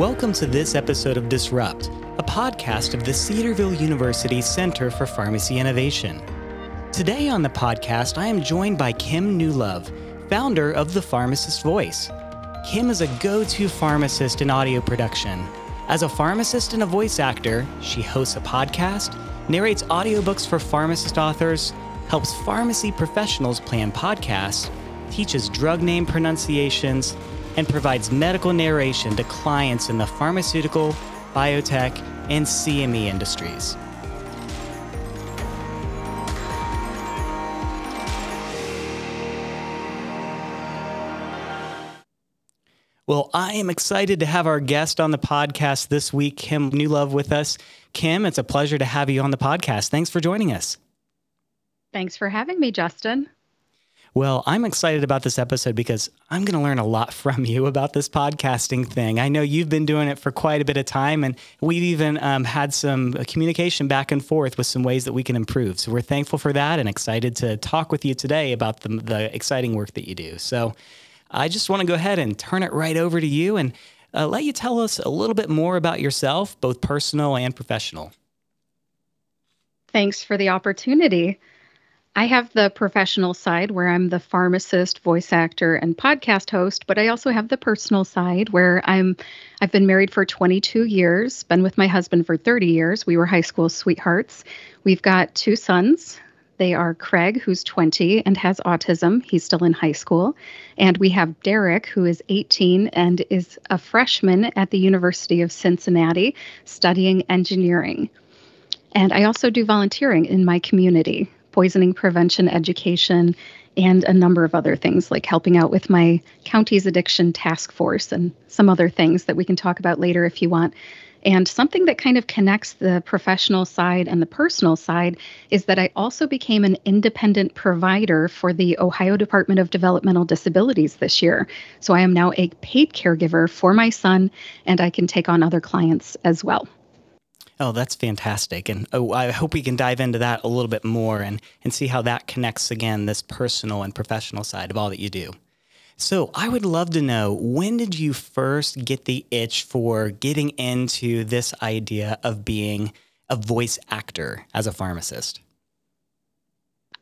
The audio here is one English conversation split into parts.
Welcome to this episode of Disrupt, a podcast of the Cedarville University Center for Pharmacy Innovation. Today on the podcast, I am joined by Kim Newlove, founder of The Pharmacist Voice. Kim is a go to pharmacist in audio production. As a pharmacist and a voice actor, she hosts a podcast, narrates audiobooks for pharmacist authors, helps pharmacy professionals plan podcasts, teaches drug name pronunciations, and provides medical narration to clients in the pharmaceutical, biotech, and CME industries. Well, I am excited to have our guest on the podcast this week, Kim Newlove, with us. Kim, it's a pleasure to have you on the podcast. Thanks for joining us. Thanks for having me, Justin. Well, I'm excited about this episode because I'm going to learn a lot from you about this podcasting thing. I know you've been doing it for quite a bit of time, and we've even um, had some communication back and forth with some ways that we can improve. So we're thankful for that and excited to talk with you today about the, the exciting work that you do. So I just want to go ahead and turn it right over to you and uh, let you tell us a little bit more about yourself, both personal and professional. Thanks for the opportunity. I have the professional side where I'm the pharmacist, voice actor, and podcast host, but I also have the personal side where I'm I've been married for 22 years, been with my husband for 30 years. We were high school sweethearts. We've got two sons. They are Craig, who's 20 and has autism. He's still in high school. And we have Derek, who is 18 and is a freshman at the University of Cincinnati studying engineering. And I also do volunteering in my community poisoning prevention education, and a number of other things like helping out with my county's addiction task force and some other things that we can talk about later if you want. And something that kind of connects the professional side and the personal side is that I also became an independent provider for the Ohio Department of Developmental Disabilities this year. So I am now a paid caregiver for my son, and I can take on other clients as well. Oh, that's fantastic. And oh, I hope we can dive into that a little bit more and, and see how that connects again, this personal and professional side of all that you do. So, I would love to know when did you first get the itch for getting into this idea of being a voice actor as a pharmacist?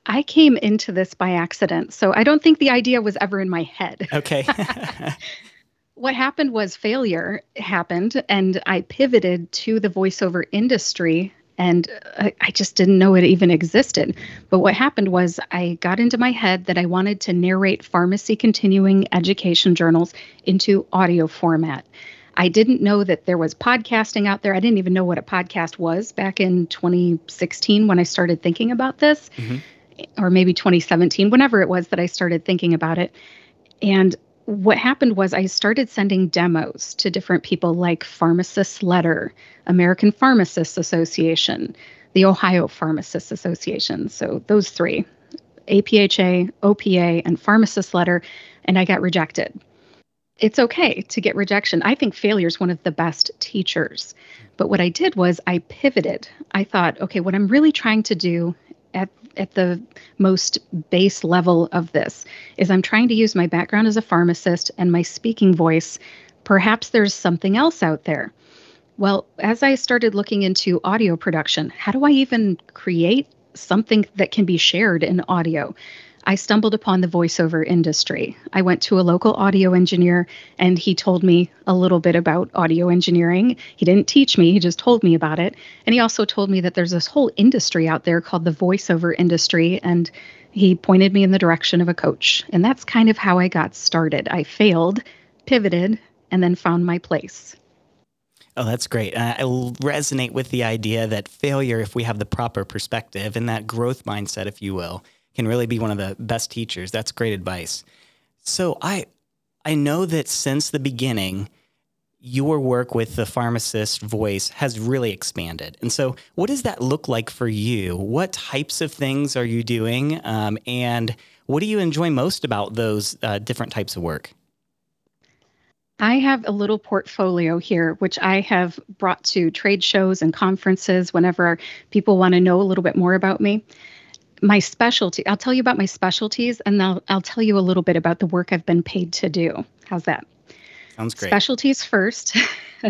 I came into this by accident. So, I don't think the idea was ever in my head. Okay. what happened was failure happened and i pivoted to the voiceover industry and I, I, just didn't know it even existed. But what happened was i got into my head that i wanted to narrate pharmacy continuing education journals into audio format. I didn't know that there was podcasting out there. I didn't even know what a podcast was back in 2016 when i started thinking about this mm-hmm. or maybe 2017 whenever it was that i started thinking about it. And what happened was I started sending demos to different people like Pharmacists Letter, American Pharmacists Association, the Ohio Pharmacists Association. So those three APHA, OPA, and Pharmacist Letter, and I got rejected. It's okay to get rejection. I think failure is one of the best teachers. But what I did was I pivoted. I thought, okay, what I'm really trying to do at at the most base level of this is I'm trying to use my background as a pharmacist and my speaking voice. Perhaps there's something else out there. Well, as I started looking into audio production, how do I even create something that can be shared in audio? I stumbled upon the voiceover industry. I went to a local audio engineer and he told me a little bit about audio engineering. He didn't teach me, he just told me about it. And he also told me that there's this whole industry out there called the voiceover industry. And he pointed me in the direction of a coach. And that's kind of how I got started. I failed, pivoted, and then found my place. Oh, that's great. I resonate with the idea that failure, if we have the proper perspective and that growth mindset, if you will, can really be one of the best teachers. That's great advice. So I I know that since the beginning, your work with the pharmacist voice has really expanded. And so, what does that look like for you? What types of things are you doing? Um, and what do you enjoy most about those uh, different types of work? I have a little portfolio here, which I have brought to trade shows and conferences whenever people want to know a little bit more about me my specialty i'll tell you about my specialties and I'll, I'll tell you a little bit about the work i've been paid to do how's that sounds great specialties first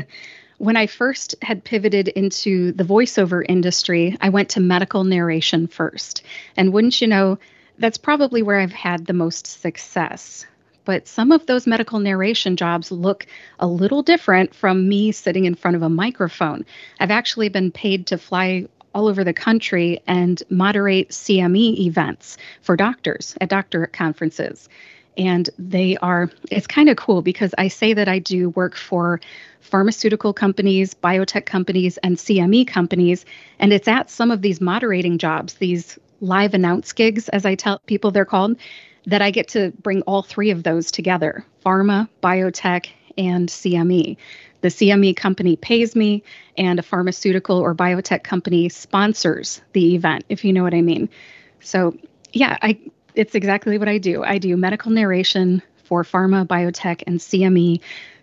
when I first had pivoted into the voiceover industry, I went to medical narration first. And wouldn't you know, that's probably where I've had the most success. But some of those medical narration jobs look a little different from me sitting in front of a microphone. I've actually been paid to fly all over the country and moderate CME events for doctors at doctorate conferences. And they are, it's kind of cool because I say that I do work for pharmaceutical companies, biotech companies, and CME companies. And it's at some of these moderating jobs, these live announce gigs, as I tell people they're called, that I get to bring all three of those together pharma, biotech, and CME. The CME company pays me, and a pharmaceutical or biotech company sponsors the event, if you know what I mean. So, yeah, I it's exactly what I do. I do medical narration for pharma, biotech, and CME,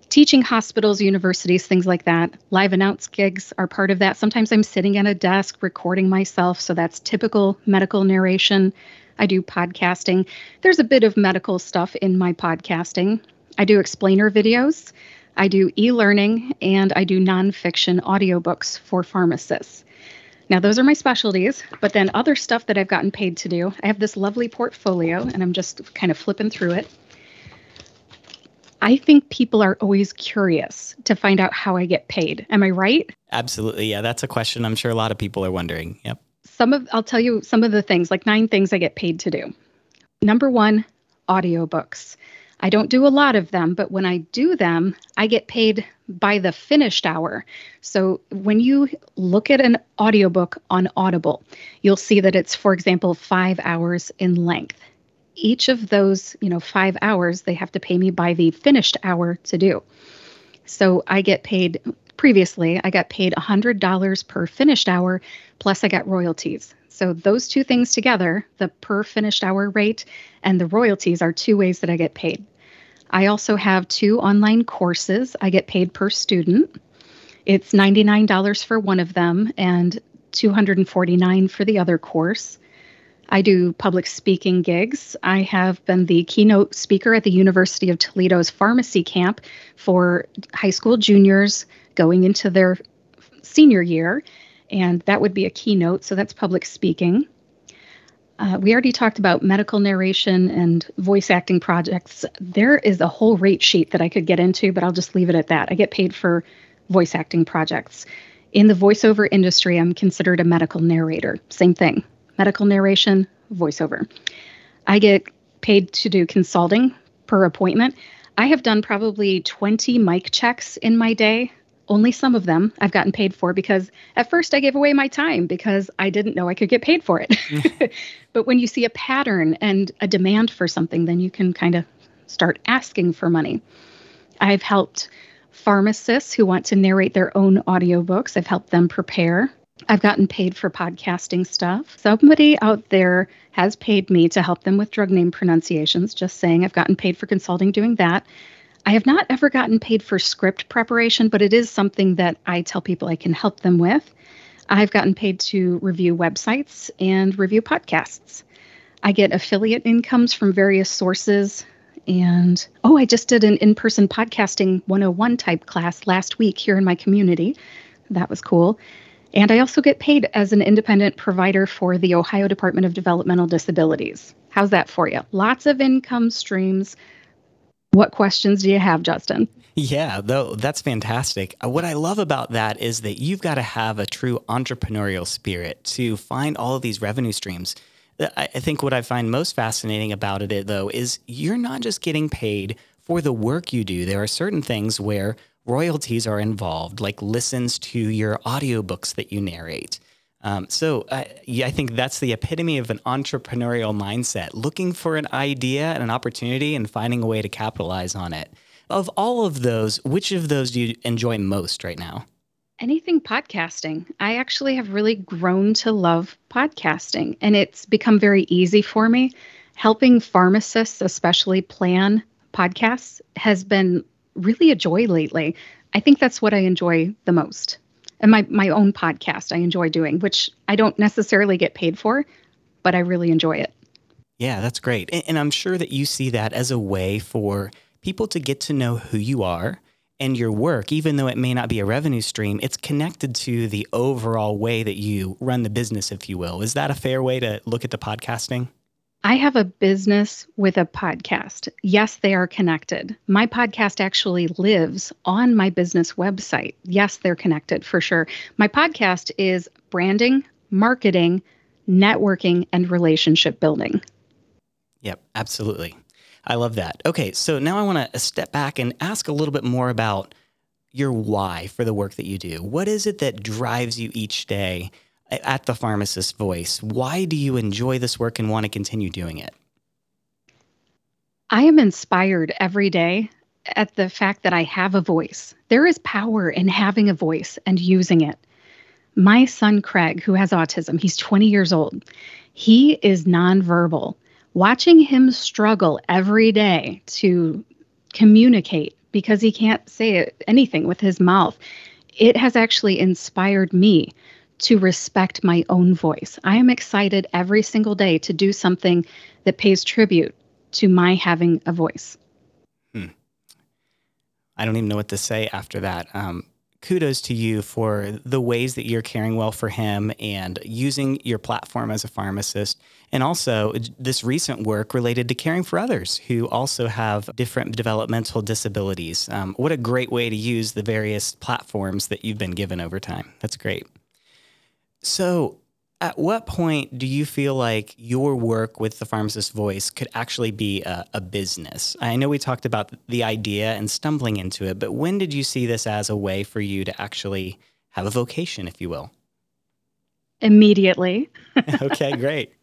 teaching hospitals, universities, things like that. Live announce gigs are part of that. Sometimes I'm sitting at a desk recording myself, so that's typical medical narration. I do podcasting. There's a bit of medical stuff in my podcasting. I do explainer videos. I do e learning and I do nonfiction audiobooks for pharmacists. Now, those are my specialties, but then other stuff that I've gotten paid to do. I have this lovely portfolio and I'm just kind of flipping through it. I think people are always curious to find out how I get paid. Am I right? Absolutely. Yeah, that's a question I'm sure a lot of people are wondering. Yep. Some of I'll tell you some of the things, like nine things I get paid to do. Number 1, audiobooks. I don't do a lot of them, but when I do them, I get paid by the finished hour. So when you look at an audiobook on Audible, you'll see that it's, for example, five hours in length. Each of those, you know, five hours, they have to pay me by the finished hour to do. So I get paid previously, I got paid $100 per finished hour, plus I got royalties. So those two things together, the per finished hour rate and the royalties, are two ways that I get paid. I also have two online courses. I get paid per student. It's $99 for one of them and $249 for the other course. I do public speaking gigs. I have been the keynote speaker at the University of Toledo's pharmacy camp for high school juniors going into their senior year and that would be a keynote. So that's public speaking. Uh, we already talked about medical narration and voice acting projects. There is a whole rate sheet that I could get into, but I'll just leave it at that. I get paid for voice acting projects. In the voiceover industry, I'm considered a medical narrator. Same thing medical narration, voiceover. I get paid to do consulting per appointment. I have done probably 20 mic checks in my day only some of them I've gotten paid for because at first I gave away my time because I didn't know I could get paid for it. But when you see a pattern and a demand for something, then you can kind of start asking for money. I've helped pharmacists who want to narrate their own audiobooks, I've helped them prepare. I've gotten paid for podcasting stuff. Somebody out there has paid me to help them with drug name pronunciations, just saying I've gotten paid for consulting doing that. I have not ever gotten paid for script preparation, but it is something that I tell people I can help them with. I've gotten paid to review websites and review podcasts. I get affiliate incomes from various sources. And oh, I just did an in person podcasting 101 type class last week here in my community. That was cool. And I also get paid as an independent provider for the Ohio Department of Developmental Disabilities. How's that for you? Lots of income streams what questions do you have, Justin? Yeah, though that's fantastic. Uh, what I love about that is that you've got to have a true entrepreneurial spirit to find all of these revenue streams. I think what I find most fascinating about it, though, is you're not just getting paid for the work you do. There are certain things where royalties are involved, like listens to your audiobooks that you narrate. Um, so uh, yeah, I think that's the epitome of an entrepreneurial mindset, looking for an idea and an opportunity and finding a way to capitalize on it. Of all of those, which of those do you enjoy most right now? Anything podcasting. I actually have really grown to love podcasting, and it's become very easy for me. Helping pharmacists, especially plan podcasts, has been really a joy lately. I think that's what I enjoy the most and my my own podcast I enjoy doing, which I don't necessarily get paid for, but I really enjoy it. Yeah, that's great. And, and, I'm sure that you see that as a way for people to get to know who you are and your work, even though it may not be a revenue stream, it's connected to the overall way that you run the business, if you will. Is that a fair way to look at the podcasting? I have a business with a podcast. Yes, they are connected. My podcast actually lives on my business website. Yes, they're connected for sure. My podcast is branding, marketing, networking, and relationship building. Yep, absolutely. I love that. Okay, so now I want to step back and ask a little bit more about your why for the work that you do. What is it that drives you each day at the pharmacist voice? Why do you enjoy this work and want to continue doing it? I am inspired every day at the fact that I have a voice. There is power in having a voice and using it. My son, Craig, who has autism, he's 20 years old, he is nonverbal watching him struggle every day to communicate because he can't say anything with his mouth, it has actually inspired me to respect my own voice. I am excited every single day to do something that pays tribute to my having a voice. Hmm. I don't even know what to say after that. Um, kudos to you for the ways that you're caring well for him and using your platform as a pharmacist. And also this recent work related to caring for others who also have different developmental disabilities. Um, what a great way to use the various platforms that you've been given over time. That's great. So, at what point do you feel like your work with the pharmacist voice could actually be a, a, business? I know we talked about the idea and stumbling into it, but when did you see this as a way for you to actually have a vocation, if you will? Immediately. okay, great.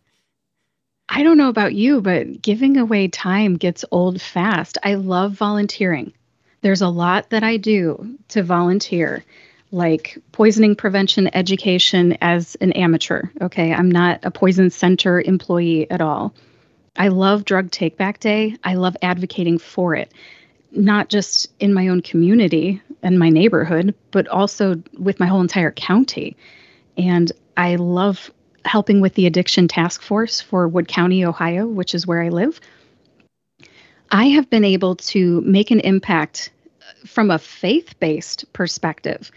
I don't know about you, but giving away time gets old fast. I love volunteering. There's a lot that I do to volunteer like poisoning prevention education as an amateur. Okay, I'm not a poison center employee at all. I love Drug Take Back Day. I love advocating for it, not just in my own community and my neighborhood, but also with my whole entire county. And I love helping with the addiction task force for Wood County, Ohio, which is where I live. I have been able to make an impact from a faith based perspective.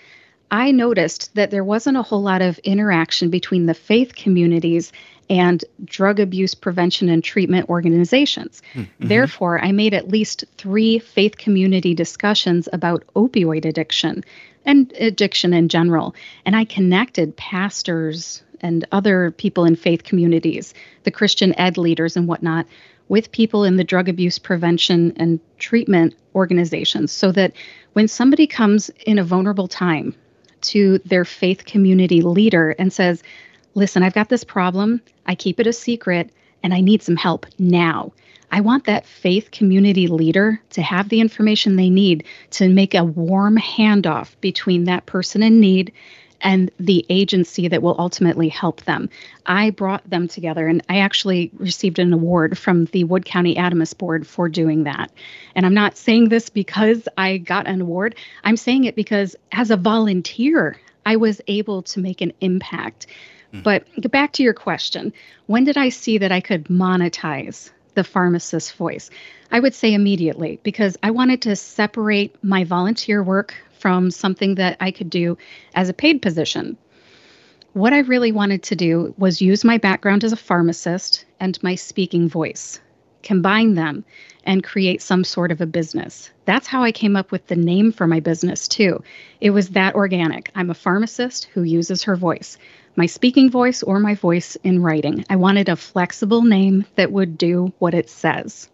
I noticed that there wasn't a whole lot of interaction between the faith communities and drug abuse prevention and treatment organizations. Hmm, mm-hmm. Therefore, I made at least three faith community discussions about opioid addiction and addiction in general. And I connected pastors and other people in faith communities, the Christian ed leaders and whatnot, with people in the drug abuse prevention and treatment organizations so that when somebody comes in a vulnerable time, to their faith community leader and says, Listen, I've got this problem. I keep it a secret and I need some help now. I want that faith community leader to have the information they need to make a warm handoff between that person in need and the agency that will ultimately help them. I brought them together and I actually received an award from the Wood County ADAMHS Board for doing that. And I'm not saying this because I got an award, I'm saying it because as a volunteer, I was able to make an impact. Mm. But get back to your question when did I see that I could monetize the pharmacist's voice? I would say immediately because I wanted to separate my volunteer work from something that I could do as a paid position. What I really wanted to do was use my background as a pharmacist and my speaking voice, combine them, and create some sort of a business. That's how I came up with the name for my business, too. It was that organic. I'm a pharmacist who uses her voice, my speaking voice or my voice in writing. I wanted a flexible name that would do what it says.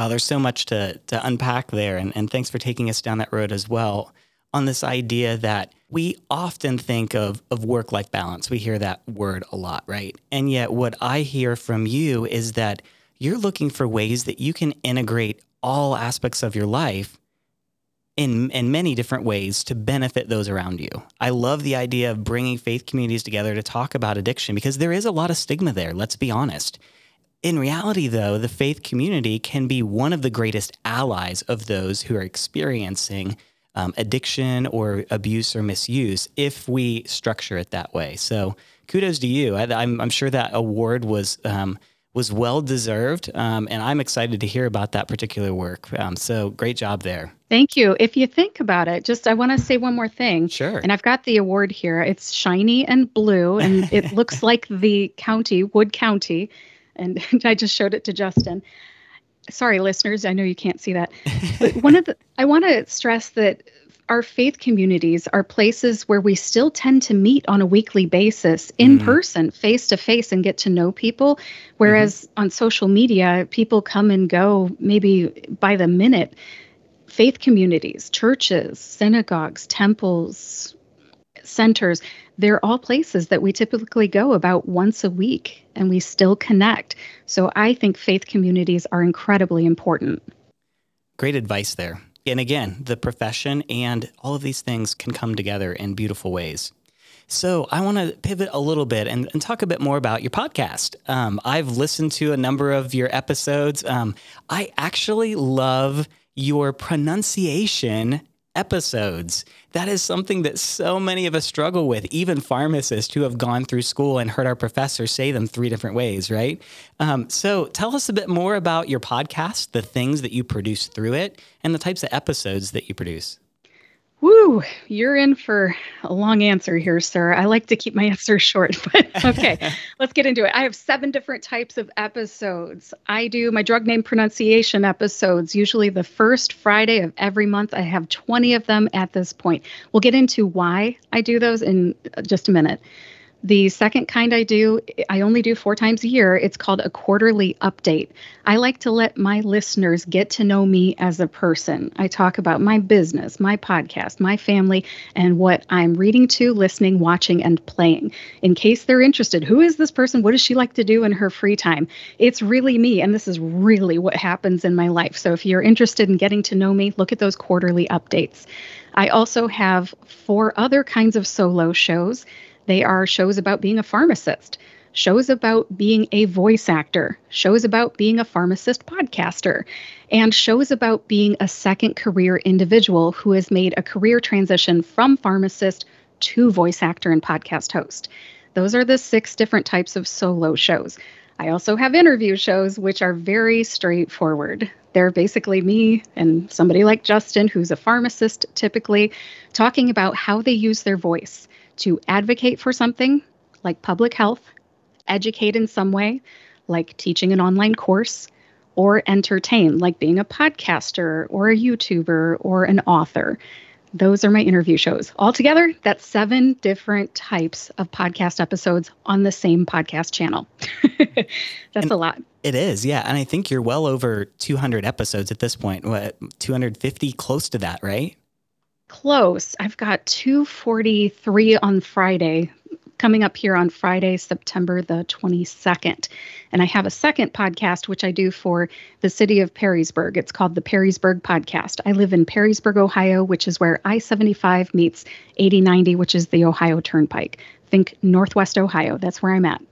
Wow, there's so much to, to unpack there. And, and thanks for taking us down that road as well on this idea that we often think of, of work life balance. We hear that word a lot, right? And yet, what I hear from you is that you're looking for ways that you can integrate all aspects of your life in, in many different ways to benefit those around you. I love the idea of bringing faith communities together to talk about addiction because there is a lot of stigma there, let's be honest. In reality, though, the faith community can be one of the greatest allies of those who are experiencing um, addiction or abuse or misuse if we structure it that way. So kudos to you. I, am sure that award was um, was well deserved. Um, and I'm excited to hear about that particular work. Um, so great job there. Thank you. If you think about it, just I want to say one more thing. Sure. And I've got the award here. It's shiny and blue, and it looks like the county, Wood County. And I just showed it to Justin. Sorry, listeners, I know you can't see that. But one of the, I want to stress that our faith communities are places where we still tend to meet on a weekly basis in mm person, face to face, and get to know people. Whereas mm-hmm. on social media, people come and go maybe by the minute. Faith communities, churches, synagogues, temples, centers, they're all places that we typically go about once a week and we still connect. So I think faith communities are incredibly important. Great advice there. And again, the profession and all of these things can come together in beautiful ways. So, I want to pivot a little bit and, and, talk a bit more about your podcast. Um, I've listened to a number of your episodes. Um, I actually love your pronunciation episodes. That is something that so many of us struggle with, even pharmacists who have gone through school and heard our professors say them three different ways, right? Um, so tell us a bit more about your podcast, the things that you produce through it, and the types of episodes that you produce. Woo, you're in for a long answer here, sir. I like to keep my answers short, but okay, let's get into it. I have seven different types of episodes. I do my drug name pronunciation episodes, usually the first Friday of every month. I have 20 of them at this point. We'll get into why I do those in just a minute. The second kind I do, I only do four times a year. It's called a quarterly update. I like to let my listeners get to know me as a person. I talk about my business, my podcast, my family, and what I'm reading to, listening, watching, and playing. In case they're interested, who is this person? What does she like to do in her free time? It's really me, and this is really what happens in my life. So if you're interested in getting to know me, look at those quarterly updates. I also have four other kinds of solo shows. They are shows about being a pharmacist, shows about being a voice actor, shows about being a pharmacist podcaster, and shows about being a second career individual who has made a career transition from pharmacist to voice actor and podcast host. Those are the six different types of solo shows. I also have interview shows, which are very straightforward. They're basically me and somebody like Justin, who's a pharmacist typically, talking about how they use their voice to advocate for something like public health, educate in some way, like teaching an online course, or entertain, like being a podcaster or a YouTuber or an author. Those are my interview shows. Altogether, that's seven different types of podcast episodes on the same podcast channel. that's and a lot. It is, yeah. And I think you're well over 200 episodes at this point. What, 250, close to that, right? Close. I've got 243 on Friday, coming up here on Friday, September the 22nd. And I have a second podcast, which I do for the city of Perrysburg. It's called the Perrysburg Podcast. I live in Perrysburg, Ohio, which is where I 75 meets 8090, which is the Ohio Turnpike. Think Northwest Ohio. That's where I'm at.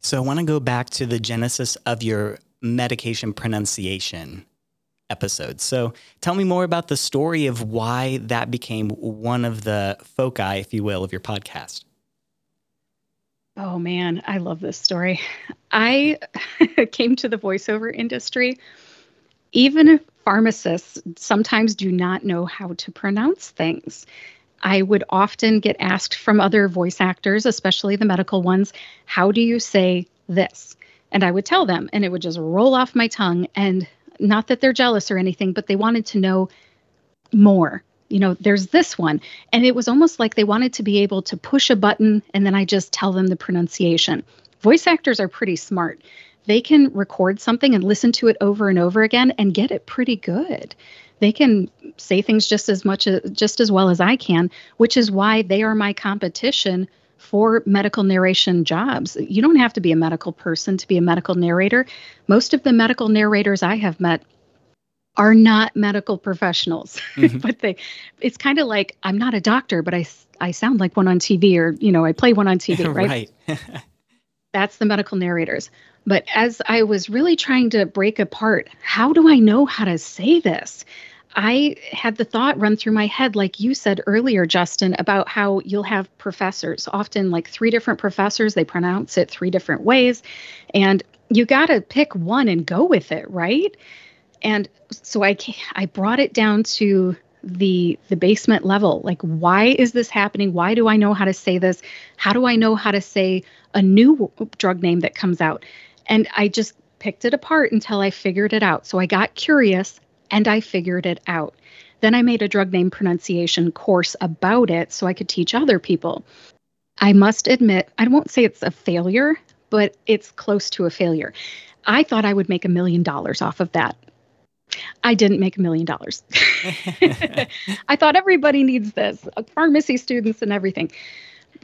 So I want to go back to the genesis of your medication pronunciation episodes. So tell me more about the story of why that became one of the foci, if you will, of your podcast. Oh man, I love this story. I came to the voiceover industry. Even pharmacists sometimes do not know how to pronounce things. I would often get asked from other voice actors, especially the medical ones, how do you say this? And I would tell them, and it would just roll off my tongue. And not that they're jealous or anything, but they wanted to know more. You know, there's this one. And it was almost like they wanted to be able to push a button and then I just tell them the pronunciation. Voice actors are pretty smart. They can record something and listen to it over and over again and get it pretty good. They can say things just as much just as well as I can, which is why they are my competition for medical narration jobs. You don't have to be a medical person to be a medical narrator. Most of the medical narrators I have met are not medical professionals mm-hmm. but they it's kind of like i'm not a doctor but i i sound like one on tv or you know i play one on tv right, right. that's the medical narrators but as i was really trying to break apart how do i know how to say this I had the thought run through my head, like you said earlier, Justin, about how you'll have professors, often like three different professors, they pronounce it three different ways. And you got to pick one and go with it, right? And so I, I brought it down to the the basement level. Like why is this happening? Why do i know how to say this? How do i know how to say a new drug name that comes out? And i just picked it apart until i figured it out. So i got curious and I figured it out. Then I made a drug name pronunciation course about it so I could teach other people. I must admit, I won't say it's a failure, but it's close to a failure. I thought I would make a million dollars off of that. I didn't make a million dollars. I thought everybody needs this, uh, pharmacy students and everything.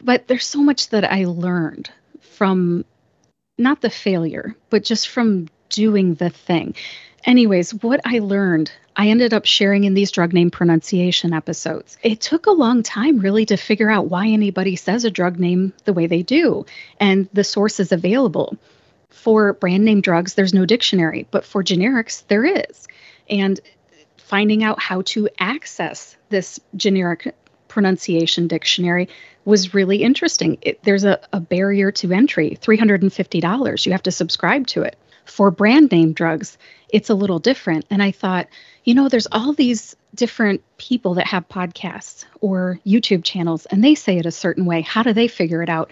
But there's so much that I learned from not the failure, but just from doing the thing. Anyways, what I learned, I ended up sharing in these drug name pronunciation episodes. It took a long time really to figure out why anybody says a drug name the way they do and the sources available. For brand name drugs, there's no dictionary, but for generics, there is. And finding out how to access this generic pronunciation dictionary was really interesting. It, there's a, a barrier to entry $350. You have to subscribe to it. For brand name drugs, it's a little different. And I thought, you know, there's all these different people that have podcasts or YouTube channels, and they say it a certain way. How do they figure it out?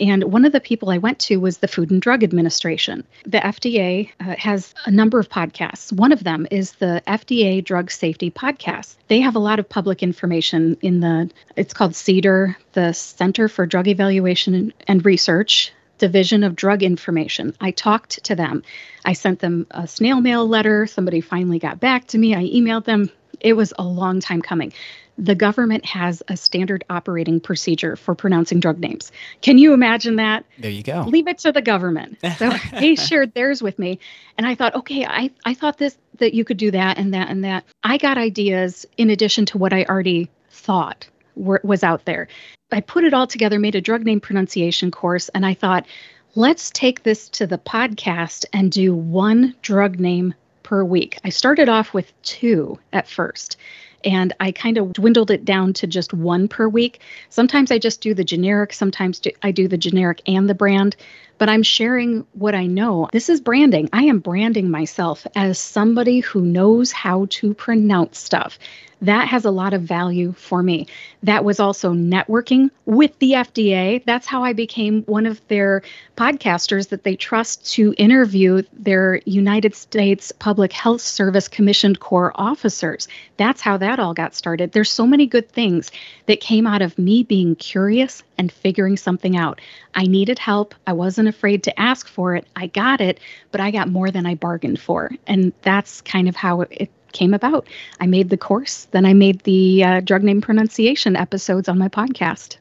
And one of the people I went to was the Food and Drug Administration. The FDA uh, has a number of podcasts. One of them is the FDA Drug Safety Podcast. They have a lot of public information in the, it's called CDER, the Center for Drug Evaluation and Research. Division of Drug Information. I talked to them. I sent them a snail mail letter. Somebody finally got back to me. I emailed them. It was a long time coming. The government has a standard operating procedure for pronouncing drug names. Can you imagine that? There you go. Leave it to the government. So they shared theirs with me. And I thought, okay, I, I thought this that you could do that and that and that. I got ideas in addition to what I already thought were, was out there. I put it all together, made a drug name pronunciation course, and I thought, let's take this to the podcast and do one drug name per week. I started off with two at first, and I kind of dwindled it down to just one per week. Sometimes I just do the generic, sometimes I do the generic and the brand, but I'm sharing what I know. This is branding. I am branding myself as somebody who knows how to pronounce stuff that has a lot of value for me. That was also networking with the FDA. That's how I became one of their podcasters that they trust to interview their United States Public Health Service commissioned corps officers. That's how that all got started. There's so many good things that came out of me being curious and figuring something out. I needed help. I wasn't afraid to ask for it. I got it, but I got more than I bargained for. And that's kind of how it came about. I made the course, then I made the uh, drug name pronunciation episodes on my podcast,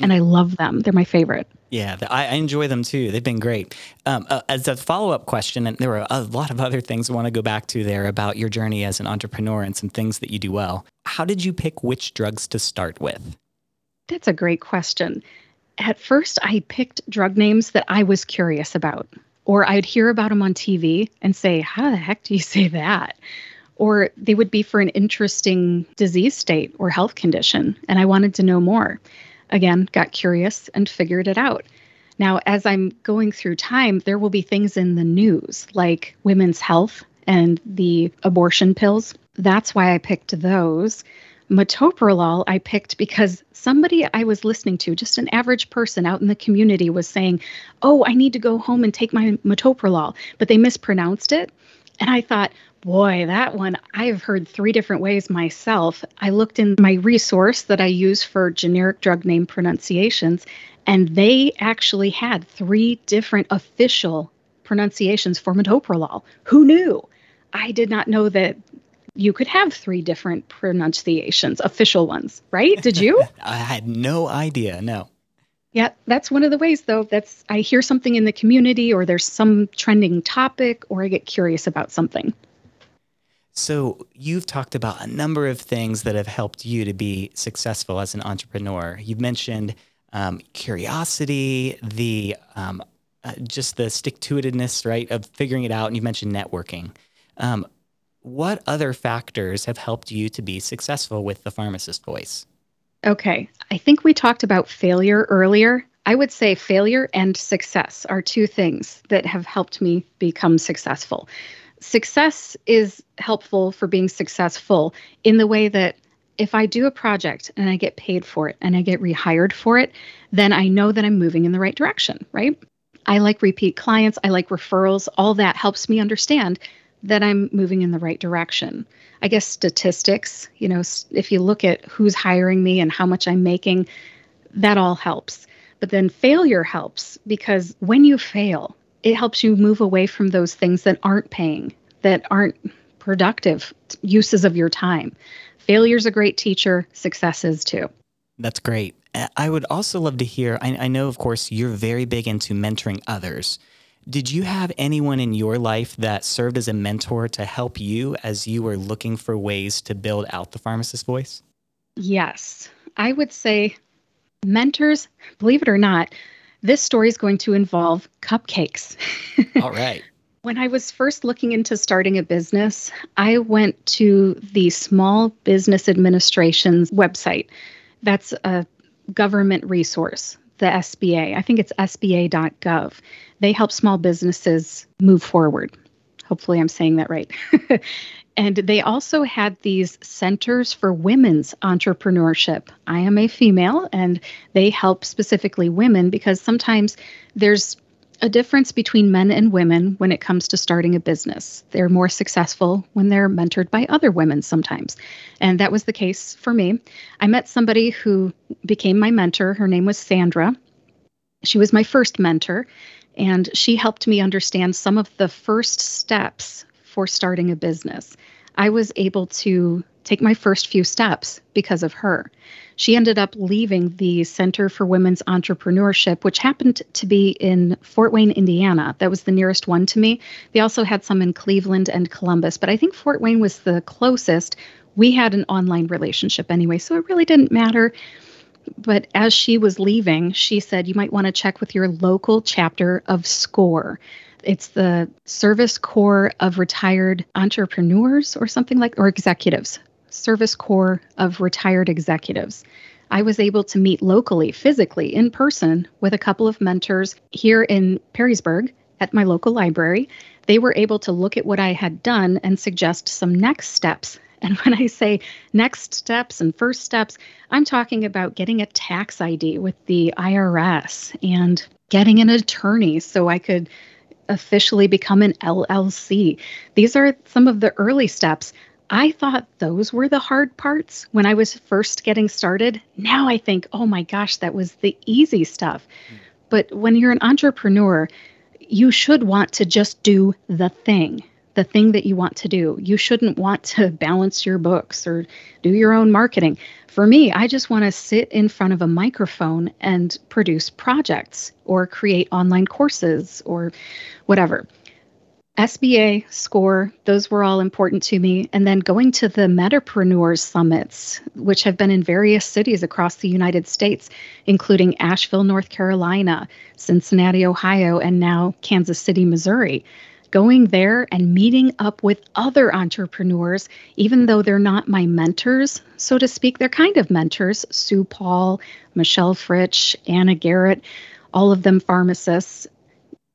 and I love them. They're my favorite. Yeah, I, enjoy them too. They've been great. Um, uh, as a follow up question, and there were a lot of other things I want to go back to there about your journey as an entrepreneur and some things that you do well. How did you pick which drugs to start with? That's a great question. At first, I picked drug names that I was curious about, or I'd hear about them on TV and say, How the heck do you say that? or they would be for an interesting disease state or health condition. And I wanted to know more. Again, got curious and figured it out. Now, as I'm going through time, there will be things in the news like women's health and the abortion pills. That's why I picked those. Metoprolol I picked because somebody I was listening to, just an average person out in the community, was saying, Oh, I need to go home and take my metoprolol, but they mispronounced it. And I thought, Boy, that one I've heard three different ways myself. I looked in my resource that I use for generic drug name pronunciations, and they actually had three different official pronunciations for metoprolol. Who knew? I did not know that you could have three different pronunciations, official ones, right? Did you? I had no idea. No. Yeah, that's one of the ways though. That's I hear something in the community or there's some trending topic or I get curious about something. So, you've talked about a number of things that have helped you to be successful as an entrepreneur. You've mentioned um, curiosity, the um, uh, just the stick to itiveness, right, of figuring it out. And you mentioned networking. Um, what other factors have helped you to be successful with the pharmacist voice? Okay. I think we talked about failure earlier. I would say failure and success are two things that have helped me become successful. Success is helpful for being successful in the way that if I do a project and I get paid for it and I get rehired for it, then I know that I'm moving in the right direction, right? I like repeat clients, I like referrals, all that helps me understand that I'm moving in the right direction. I guess statistics, you know, if you look at who's hiring me and how much I'm making, that all helps. But then failure helps because when you fail, it helps you move away from those things that aren't paying, that aren't productive uses of your time. Failure's a great teacher, success is too. That's great. I would also love to hear. I, I know, of course, you're very big into mentoring others. Did you have anyone in your life that served as a mentor to help you as you were looking for ways to build out the pharmacist voice? Yes. I would say mentors, believe it or not, this story is going to involve cupcakes. All right. When I was first looking into starting a business, I went to the Small Business Administration's website. That's a government resource, the SBA. I think it's sba.gov. They help small businesses move forward. Hopefully, I'm saying that right. and they also had these centers for women's entrepreneurship. I am a female, and they help specifically women because sometimes there's a difference between men and women when it comes to starting a business. They're more successful when they're mentored by other women sometimes. And that was the case for me. I met somebody who became my mentor. Her name was Sandra. She was my first mentor, and she helped me understand some of the first steps for starting a business. I was able to take my first few steps because of her. She ended up leaving the Center for Women's Entrepreneurship, which happened to be in Fort Wayne, Indiana. That was the nearest one to me. They also had some in Cleveland and Columbus, but I think Fort Wayne was the closest. We had an online relationship anyway, so it really didn't matter. But as she was leaving, she said, You might want to check with your local chapter of SCORE. It's the Service Corps of Retired Entrepreneurs or something like, or executives. Service Corps of Retired Executives. I was able to meet locally, physically, in person with a couple of mentors here in Perrysburg at my local library. They were able to look at what I had done and suggest some next steps. And when I say next steps and first steps, I'm talking about getting a tax ID with the IRS and getting an attorney so I could officially become an LLC. These are some of the early steps. I thought those were the hard parts when I was first getting started. Now I think, oh my gosh, that was the easy stuff. Mm. But when you're an entrepreneur, you should want to just do the thing, the thing that you want to do. You shouldn't want to balance your books or do your own marketing. For me, I just want to sit in front of a microphone and produce projects or create online courses or whatever. SBA, SCORE, those were all important to me. And then going to the Metapreneurs Summits, which have been in various cities across the United States, including Asheville, North Carolina, Cincinnati, Ohio, and now Kansas City, Missouri. Going there and meeting up with other entrepreneurs, even though they're not my mentors, so to speak, they're kind of mentors Sue Paul, Michelle Fritsch, Anna Garrett, all of them pharmacists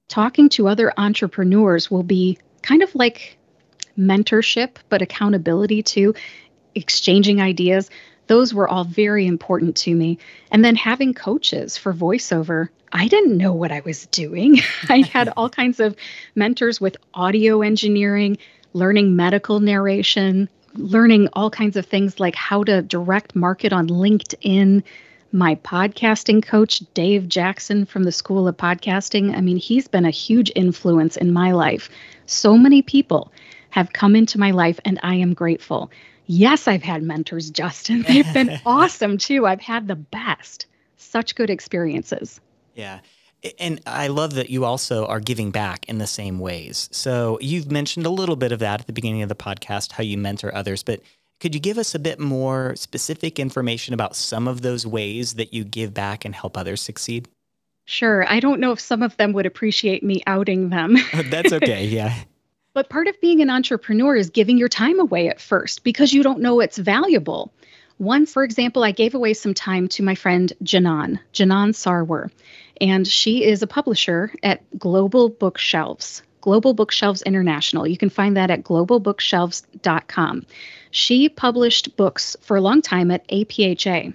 talking to other entrepreneurs will be kind of like mentorship, but accountability too, exchanging ideas. Those were all very important to me. And then having coaches for voiceover. I didn't know what I was doing. I had all kinds of mentors with audio engineering, learning medical narration, learning all kinds of things like how to direct market on LinkedIn, my podcasting coach, Dave Jackson from the School of Podcasting. I mean, he's been a huge influence in my life. So many people have come into my life, and I am grateful. Yes, I've had mentors, Justin. They've been awesome too. I've had the best. Such good experiences. Yeah. And I love that you also are giving back in the same ways. So you've mentioned a little bit of that at the beginning of the podcast, how you mentor others, but could you give us a bit more specific information about some of those ways that you give back and help others succeed? Sure. I don't know if some of them would appreciate me outing them. That's okay. Yeah. But part of being an entrepreneur is giving your time away at first because you don't know it's valuable. Once, for example, I gave away some time to my friend Janan, Janan Sarwar, and she is a publisher at Global Bookshelves, Global Bookshelves International. You can find that at globalbookshelves.com. She published books for a long time at APHA,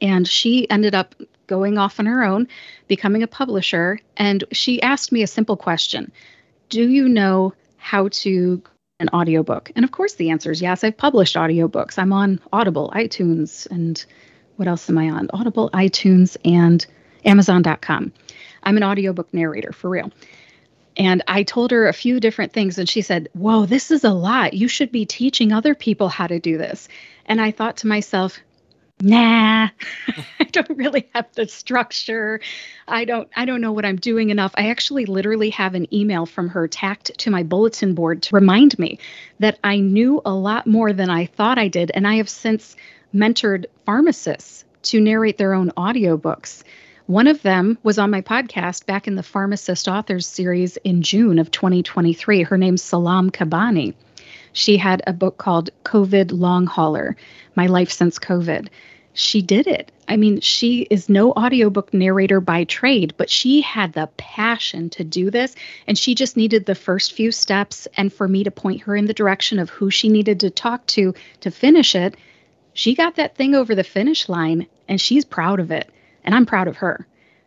and she ended up going off on her own, becoming a publisher, and she asked me a simple question do you know how to an audiobook? And of course the answer is yes. I've published audiobooks. I'm on Audible, iTunes, and what else am I on? Audible, iTunes, and Amazon.com. I'm an audiobook narrator for real. And I told her a few different things, and she said, Whoa, this is a lot. You should be teaching other people how to do this. And I thought to myself, nah i don't really have the structure i don't i don't know what i'm doing enough i actually literally have an email from her tacked to my bulletin board to remind me that i knew a lot more than i thought i did and i have since mentored pharmacists to narrate their own audiobooks one of them was on my podcast back in the pharmacist authors series in june of 2023 her name's salam kabani she had a book called COVID Long Hauler My Life Since COVID. She did it. I mean, she is no audiobook narrator by trade, but she had the passion to do this. And she just needed the first few steps and for me to point her in the direction of who she needed to talk to to finish it. She got that thing over the finish line and she's proud of it. And I'm proud of her.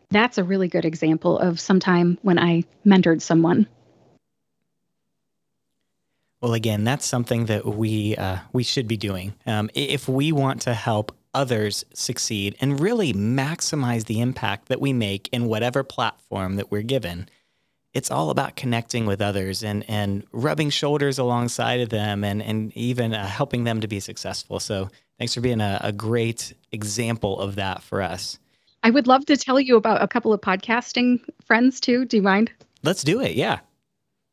That's a really good example of some time when I mentored someone. Well, again, that's something that we uh, we should be doing. Um, if we want to help others succeed and really maximize the impact that we make in whatever platform that we're given, it's all about connecting with others and and rubbing shoulders alongside of them and and even uh, helping them to be successful. So, thanks for being a, a great example of that for us. I would love to tell you about a couple of podcasting friends too. Do you mind? Let's do it. Yeah.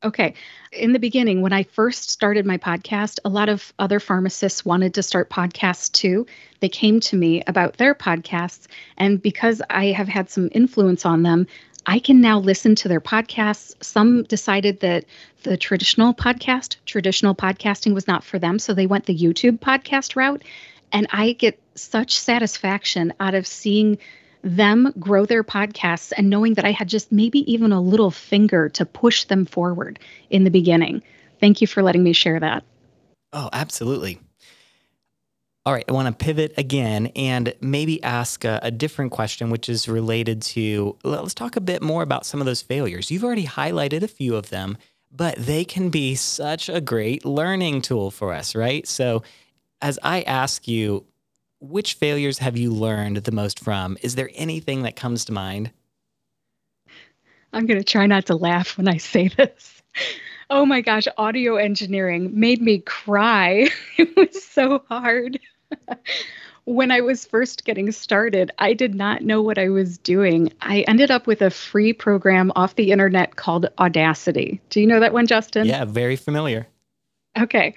Okay. In the beginning, when I first started my podcast, a lot of other pharmacists wanted to start podcasts too. They came to me about their podcasts. And because I have had some influence on them, I can now listen to their podcasts. Some decided that the traditional podcast, traditional podcasting was not for them. So they went the YouTube podcast route. And I get such satisfaction out of seeing them grow their podcasts and knowing that I had just maybe even a little finger to push them forward in the beginning. Thank you for letting me share that. Oh, absolutely. All right, I want to pivot again and maybe ask a, a, different question, which is related to let's talk a bit more about some of those failures. You've already highlighted a few of them, but they can be such a great learning tool for us, right? So, as I ask you, which failures have you learned the most from? Is there anything that comes to mind? I'm going to try not to laugh when I say this. Oh my gosh, audio engineering made me cry. it was so hard. when I was first getting started, I did not know what I was doing. I ended up with a free program off the internet called Audacity. Do you know that one, Justin? Yeah, very familiar. Okay.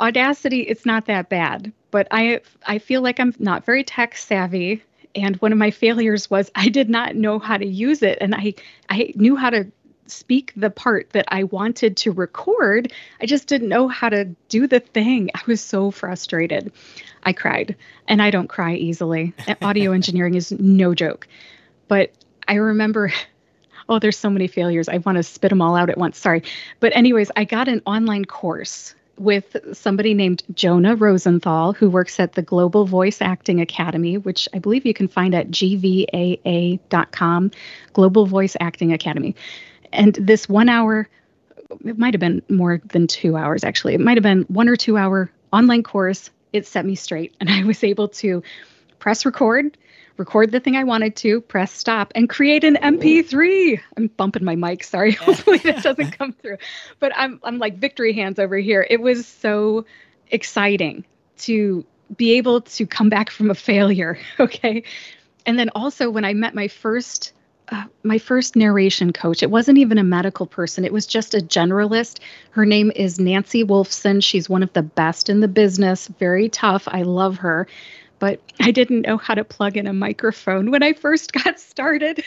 Audacity, it's not that bad, but I I feel like I'm not very tech savvy and one of my failures was I did not know how to use it and I I knew how to speak the part that I wanted to record. I just didn't know how to do the thing. I was so frustrated. I cried and I don't cry easily. Audio engineering is no joke. But I remember oh, there's so many failures. I want to spit them all out at once. Sorry. But, anyways, I got an online course with somebody named Jonah Rosenthal, who works at the Global Voice Acting Academy, which I believe you can find at gvaa.com, Global Voice Acting Academy. And this one hour, it might have been more than two hours actually, it might have been one or two hour online course. It set me straight, and I was able to press record record the thing I wanted to, press stop, and create an MP3. I'm bumping my mic. Sorry. Hopefully that doesn't come through. But I'm I'm like victory hands over here. It was so exciting to be able to come back from a failure. Okay. And then also when I met my first uh, my first narration coach. It wasn't even a medical person, it was just a generalist. Her name is Nancy Wolfson. She's one of the best in the business, very tough. I love her but I didn't know how to plug in a microphone when I first got started.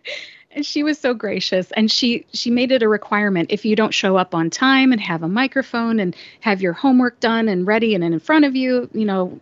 and she was so gracious and she she made it a requirement if you don't show up on time and have a microphone and have your homework done and ready and in front of you you know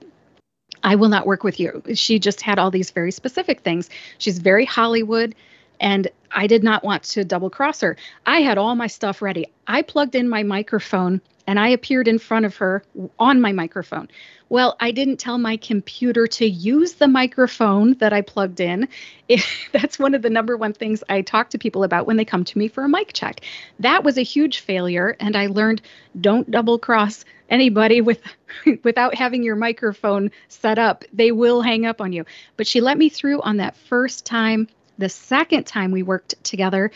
I will not work with you. She just had all these very specific things. She's very Hollywood, and I did not want to double cross her. I had all my stuff ready. I plugged in my microphone and I appeared in front of her on my microphone. Well, I didn't tell my computer to use the microphone that I plugged in. It, that's one of the number one things I talk to people about when they come to me for a mic check. That was a huge failure, and I learned don't double cross anybody with without having your microphone set up. They will hang up on you. But she let me through on that first time. The second time we worked together,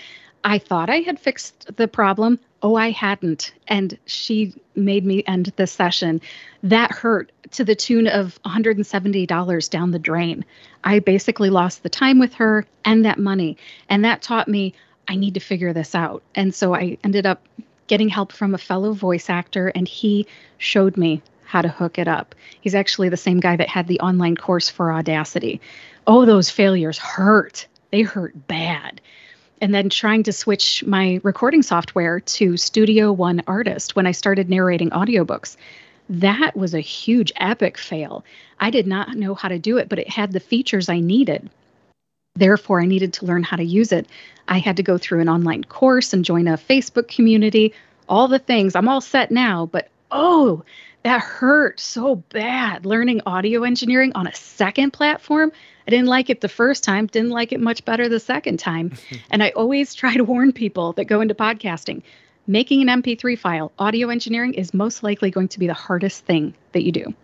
I thought I had fixed the problem. Oh, I hadn't. And she made me end the session. That hurt to the tune of $170 down the drain. I basically lost the time with her and that money. And that taught me I need to figure this out. And so I ended up getting help from a fellow voice actor, and he showed me how to hook it up. He's actually the same guy that had the online course for Audacity. Oh, those failures hurt. They hurt bad and then trying to switch my recording software to Studio One Artist when I started narrating audiobooks. That was a huge epic fail. I did not know how to do it, but it had the features I needed. Therefore, I needed to learn how to use it. I had to go through an online course and join a Facebook community, all the things. I'm all set now, but oh, that hurt so bad learning audio engineering on a second platform. I didn't like it the first time, didn't like it much better the second time. and I always try to warn people that go into podcasting making an MP3 file, audio engineering is most likely going to be the hardest thing that you do.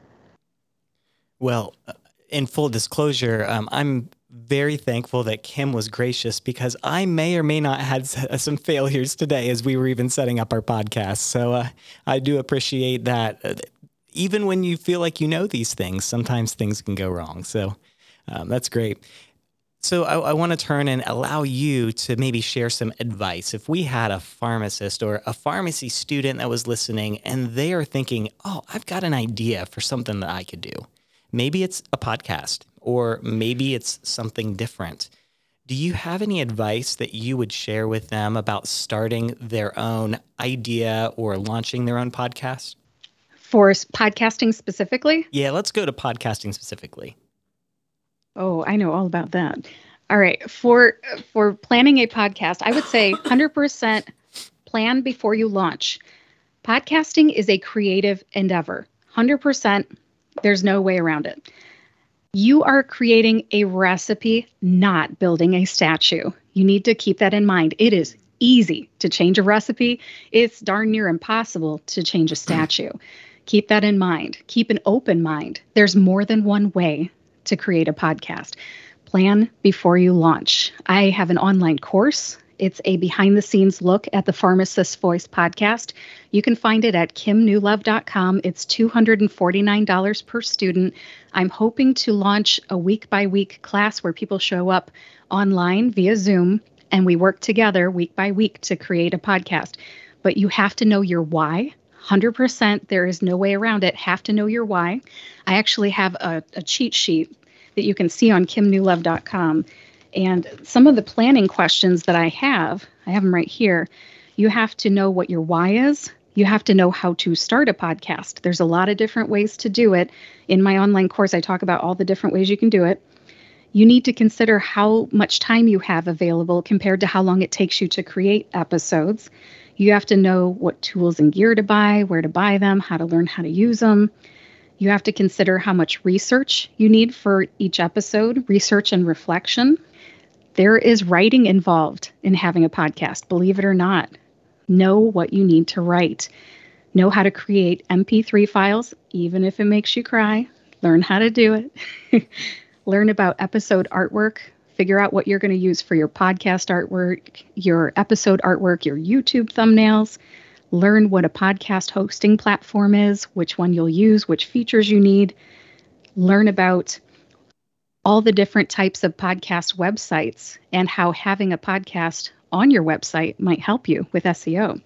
Well, uh, in full disclosure, um, I'm very thankful that Kim was gracious because I may or may not had some failures today as we were even setting up our podcast. So uh, I do appreciate that. Even when you feel like you know these things, sometimes things can go wrong. So um, that's great. So I, I want to turn and allow you to maybe share some advice. If we had a pharmacist or a pharmacy student that was listening and they are thinking, oh, I've got an idea for something that I could do. Maybe it's a podcast or maybe it's something different. Do you have any advice that you would share with them about starting their own idea or launching their own podcast? For podcasting specifically? Yeah, let's go to podcasting specifically. Oh, I know all about that. All right, for for planning a podcast, I would say 100% plan before you launch. Podcasting is a creative endeavor. 100%, there's no way around it. You are creating a recipe, not building a statue. You need to keep that in mind. It is easy to change a recipe, it's darn near impossible to change a statue. Keep that in mind. Keep an open mind. There's more than one way to create a podcast. Plan before you launch. I have an online course. It's a behind the scenes look at the Pharmacist Voice podcast. You can find it at kimnewlove.com. It's $249 per student. I'm hoping to launch a week by week class where people show up online via Zoom and we work together week by week to create a podcast. But you have to know your why. 100%. There is no way around it. Have to know your why. I actually have a, a cheat sheet that you can see on kimnewlove.com. And some of the planning questions that I have, I have them right here. You have to know what your why is. You have to know how to start a podcast. There's a lot of different ways to do it. In my online course, I talk about all the different ways you can do it. You need to consider how much time you have available compared to how long it takes you to create episodes. You have to know what tools and gear to buy, where to buy them, how to learn how to use them. You have to consider how much research you need for each episode, research and reflection. There is writing involved in having a podcast, believe it or not. Know what you need to write. Know how to create MP3 files, even if it makes you cry. Learn how to do it. Learn about episode artwork, figure out what you're going to use for your podcast artwork, your episode artwork, your YouTube thumbnails. Learn what a podcast hosting platform is, which one you'll use, which features you need. Learn about all the different types of podcast websites and how having a podcast on your website might help you with SEO.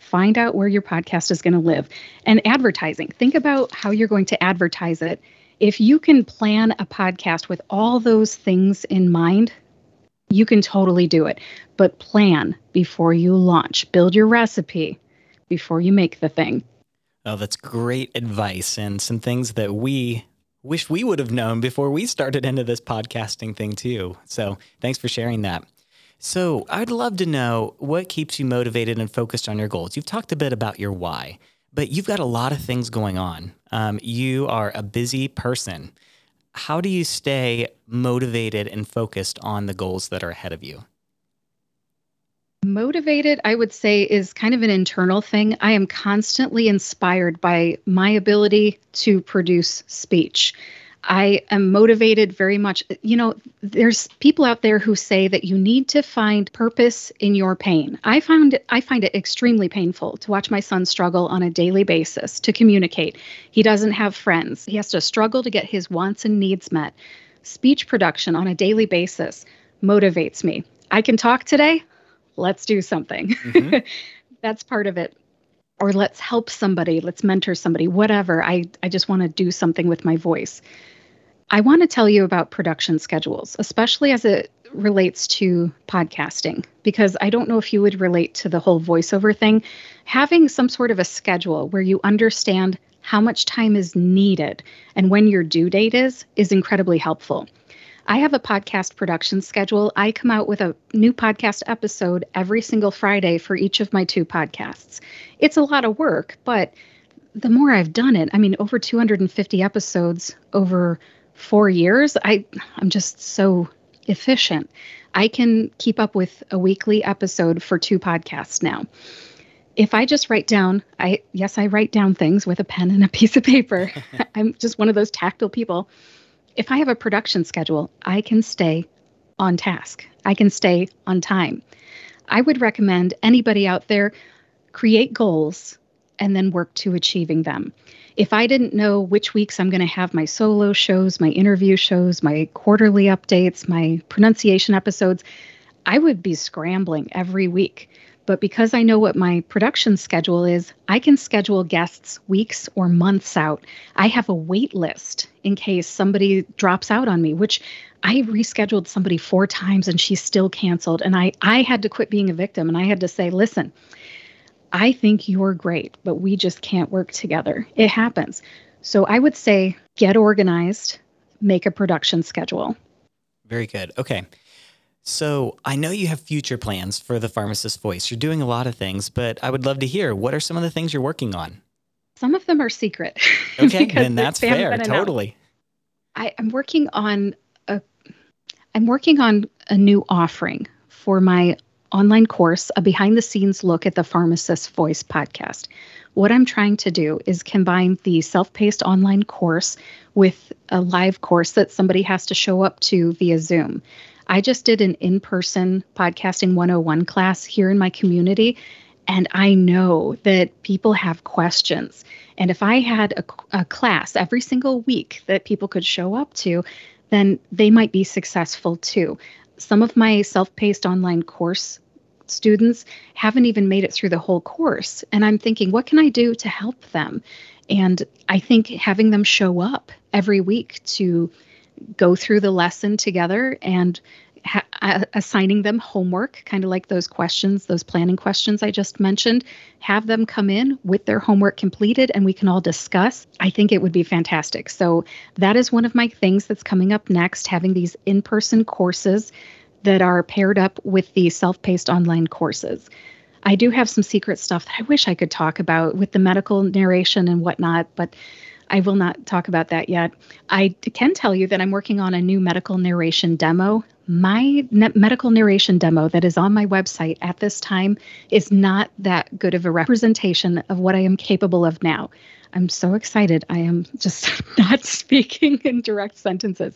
Find out where your podcast is going to live. And advertising. Think about how you're going to advertise it if you can plan a podcast with all those things in mind, You can totally do it, but plan before you launch. Build your recipe before you make the thing. Oh, that's great advice and some things that we wish we would have known before we started into this podcasting thing too. So, thanks for sharing that. So, I'd love to know what keeps you motivated and focused on your goals. You've talked a bit about your why, but you've got a lot of things going on. Um, you are a busy person. How do you stay motivated and focused on the goals that are ahead of you? Motivated, I would say, is kind of an internal thing. I am constantly inspired by my ability to produce speech. I am motivated very much. You know, there's people out there who say that you need to find purpose in your pain. I find I find it extremely painful to watch my son struggle on a daily basis to communicate. He doesn't have friends. He has to struggle to get his wants and needs met. Speech production on a daily basis motivates me. I can talk today let's do something. Mm-hmm. That's part of it. Or let's help somebody, let's mentor somebody, whatever. I, I just want to do something with my voice. I want to tell you about production schedules, especially as it relates to podcasting, because I don't know if you would relate to the whole voiceover thing. Having some sort of a schedule where you understand how much time is needed and when your due date is, is incredibly helpful. I have a podcast production schedule. I come out with a new podcast episode every single Friday for each of my two podcasts. It's a lot of work, but the more I've done it, I mean, over 250 episodes over four years, I, I'm just so efficient. I can keep up with a weekly episode for two podcasts now. If I just write down, I yes, I write down things with a pen and a piece of paper. I'm just one of those tactile people if I have a production schedule, I can stay on task. I can stay on time. I would recommend anybody out there create goals and then work to achieving them. If I didn't know which weeks I'm going to have my solo shows, my interview shows, my quarterly updates, my pronunciation episodes, I would be scrambling every week. But because I know what my production schedule is, I can schedule guests weeks or months out. I have a wait list in case somebody drops out on me, which I rescheduled somebody four times and she still canceled. And I, I had to quit being a victim and I had to say, listen, I think you're great, but we just can't work together. It happens. So I would say get organized, make a production schedule. Very good. Okay. So I know you have future plans for the pharmacist voice. You're doing a lot of things, but I would love to hear what are some of the things you're working on? Some of them are secret. Okay, then that's fair. Totally. I, I'm working on a I'm working on a new offering for my online course, a behind the scenes look at the pharmacist voice podcast. What I'm trying to do is combine the self paced online course with a live course that somebody has to show up to via Zoom. I just did an in person podcasting 101 class here in my community. And I know that people have questions. And if I had a, a, class every single week that people could show up to, then they might be successful too. Some of my self paced online course students haven't even made it through the whole course. And I'm thinking, what can I do to help them? And I think having them show up every week to go through the lesson together and ha- assigning them homework, kind of like those questions, those planning questions I just mentioned, have them come in with their homework completed and we can all discuss. I think it would be fantastic. So, that is one of my things that's coming up next having these in person courses that are paired up with the self paced online courses. I do have some secret stuff that I wish I could talk about with the medical narration and whatnot, but I will not talk about that yet. I can tell you that I'm working on a new medical narration demo. My ne- medical narration demo that is on my website at this time is not that good of a representation of what I am capable of now. I'm so excited. I am just not speaking in direct sentences.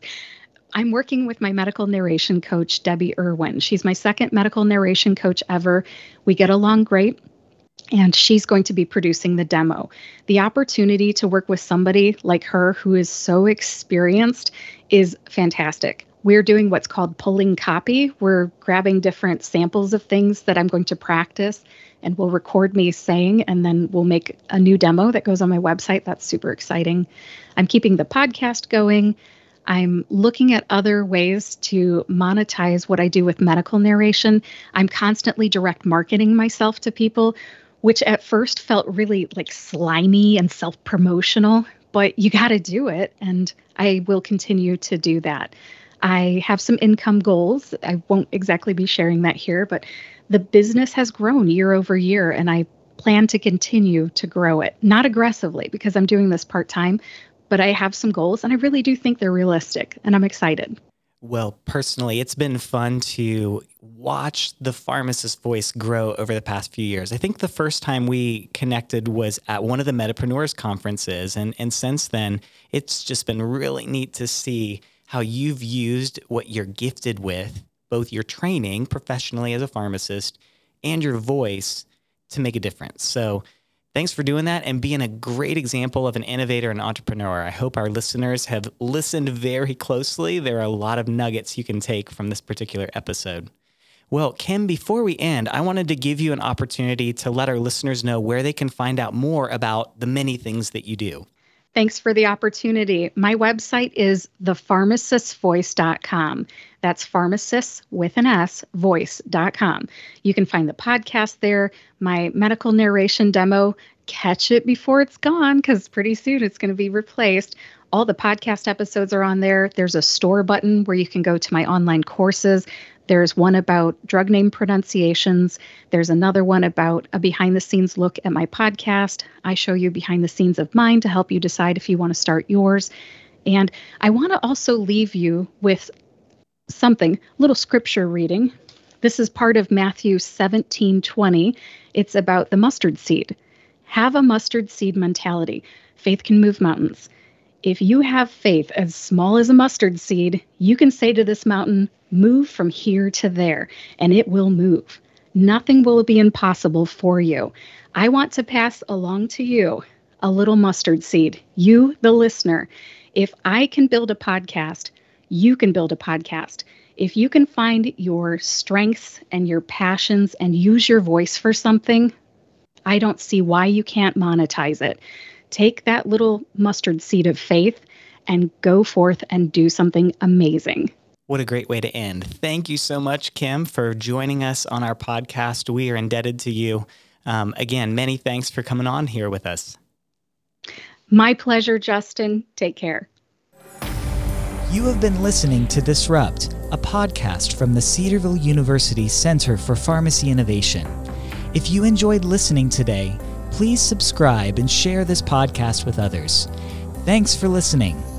I'm working with my medical narration coach, Debbie Irwin. She's my second medical narration coach ever. We get along great and she's going to be producing the demo. The opportunity to work with somebody like her who is so experienced is fantastic. We're doing what's called pulling copy. We're grabbing different samples of things that I'm going to practice and we'll record me saying, and then we'll make a new demo that goes on my website. That's super exciting. I'm keeping the podcast going. I'm looking at other ways to monetize what I do with medical narration. I'm constantly direct marketing myself to people, which at first felt really like slimy and self promotional, but you got to do it. And I will continue to do that. I have some income goals. I won't exactly be sharing that here, but the business has grown year over year, and I plan to continue to grow it. Not aggressively because I'm doing this part time, but I have some goals, and I really do think they're realistic, and I'm excited. Well, personally, it's been fun to watch the pharmacist voice grow over the past few years. I think the first time we connected was at one of the Metapreneurs conferences. And, and since then, it's just been really neat to see how you've used what you're gifted with, both your training professionally as a pharmacist and your voice to make a difference. So, thanks for doing that and being a great example of an innovator and entrepreneur. I hope our listeners have listened very closely. There are a lot of nuggets you can take from this particular episode. Well, Kim, before we end, I wanted to give you an opportunity to let our listeners know where they can find out more about the many things that you do. Thanks for the opportunity. My website is thepharmacistvoice.com. That's pharmacist with an S, voice.com. You can find the podcast there, my medical narration demo. Catch it before it's gone because pretty soon it's going to be replaced. All the podcast episodes are on there. There's a store button where you can go to my online courses. There's one about drug name pronunciations. There's another one about a behind the scenes look at my podcast. I show you behind the scenes of mine to help you decide if you want to start yours. And I want to also leave you with something, a little scripture reading. This is part of Matthew 17 20. It's about the mustard seed. Have a mustard seed mentality. Faith can move mountains. If you have faith as small as a mustard seed, you can say to this mountain, Move from here to there, and it will move. Nothing will be impossible for you. I want to pass along to you a little mustard seed, you, the listener. If I can build a podcast, you can build a podcast. If you can find your strengths and your passions and use your voice for something, I don't see why you can't monetize it take that little mustard seed of faith and go forth and do something amazing. What a great way to end. Thank you so much, Kim, for joining us on our podcast. We are indebted to you. Um, again, many thanks for coming on here with us. My pleasure, Justin. Take care. You have been listening to Disrupt, a podcast from the Cedarville University Center for Pharmacy Innovation. If you enjoyed listening today, please subscribe and share this podcast with others. Thanks for listening.